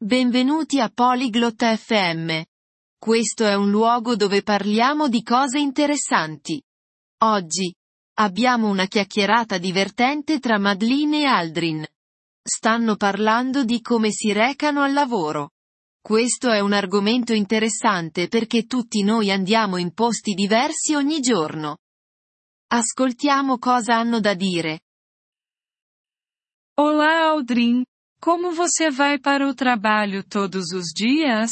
Benvenuti a Polyglot FM. Questo è un luogo dove parliamo di cose interessanti. Oggi abbiamo una chiacchierata divertente tra Madeline e Aldrin. Stanno parlando di come si recano al lavoro. Questo è un argomento interessante perché tutti noi andiamo in posti diversi ogni giorno. Ascoltiamo cosa hanno da dire. Olá Aldrin, como você vai para o trabalho todos os dias?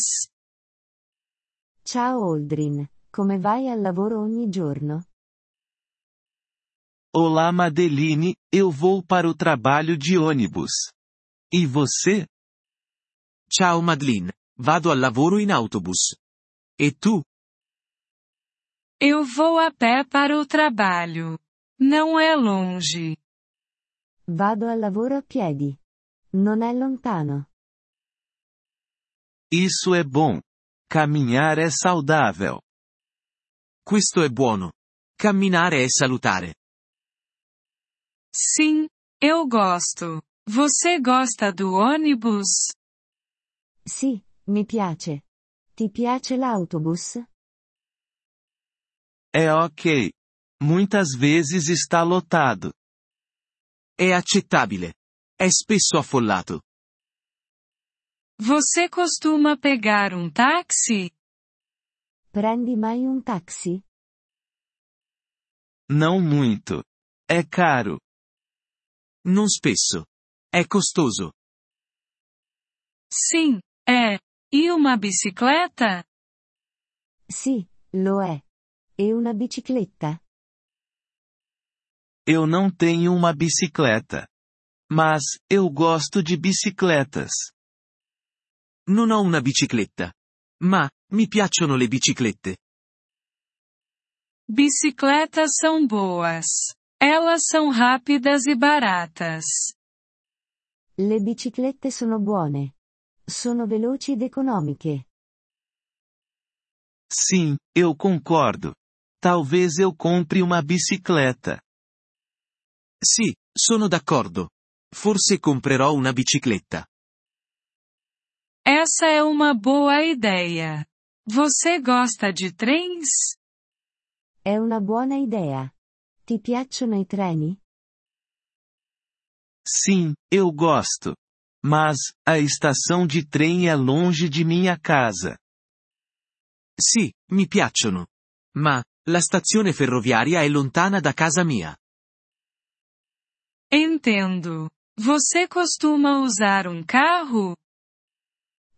Ciao Aldrin, come vai al lavoro ogni giorno? Olá Madeline, eu vou para o trabalho de ônibus. E você? Ciao Madeline, vado al lavoro in autobus. E tu? Eu vou a pé para o trabalho. Não é longe. Vado al lavoro a piedi. Non è lontano. Isso é bom. Caminhar é saudável. Questo è buono. Camminare è salutare. Sim, eu gosto. Você gosta do ônibus? Sì, mi piace. Ti piace l'autobus? É ok. Muitas vezes está lotado. È accettabile. È spesso affollato. Você costuma pegar um táxi? Prendi mai un taxi? Não muito. É caro. Non spesso. È costoso. Sim, é. E uma bicicleta? Sì, lo è. E una bicicletta? Eu não tenho uma bicicleta. Mas, eu gosto de bicicletas. Non ho una bicicletta. Ma, mi piacciono le biciclette. Bicicletas são boas. Elas são rápidas e baratas. Le biciclette sono buone. Sono veloci ed economiche. Sim, eu concordo. Talvez eu compre uma bicicleta. Sì, sono d'accordo. Forse comprerò una bicicletta. Essa é uma boa ideia. Você gosta de trens? È una buona idea. Ti piacciono i treni? Sim, eu gosto. Mas, a estação de trem é longe de minha casa. Sì, mi piacciono. Ma, la stazione ferroviaria è lontana da casa mia. Entendo. Você costuma usar um carro?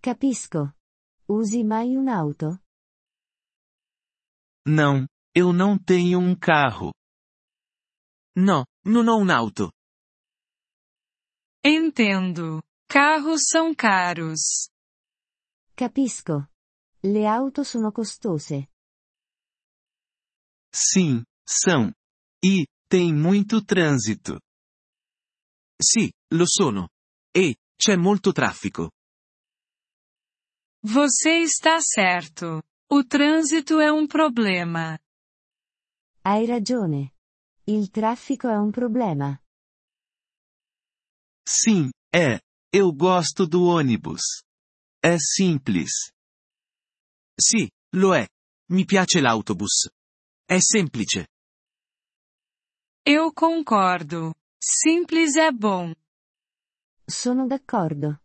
Capisco. Usi mai un'auto? Não, eu não tenho um carro. No, non ho un'auto. Entendo. Carros são caros. Capisco. Le auto sono costose. Sim, são. E, tem muito trânsito. Sì, lo sono. E, c'è molto traffico. Você está certo. O trânsito é um problema. Hai ragione. Il traffico è un problema. Sim, é. Eu gosto do ônibus. É simples. Sì, lo è. Mi piace l'autobus. È semplice. Eu concordo. Simples é bom. Sono d'accordo.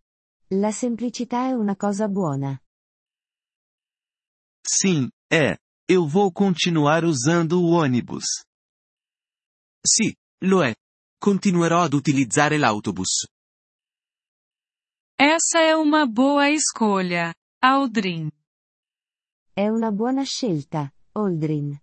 La semplicità è una cosa buona. Sim, é. Eu vou continuar usando o ônibus. Sì, lo è. Continuerò ad utilizzare l'autobus. Essa é uma boa escolha, Aldrin. È una buona scelta, Aldrin.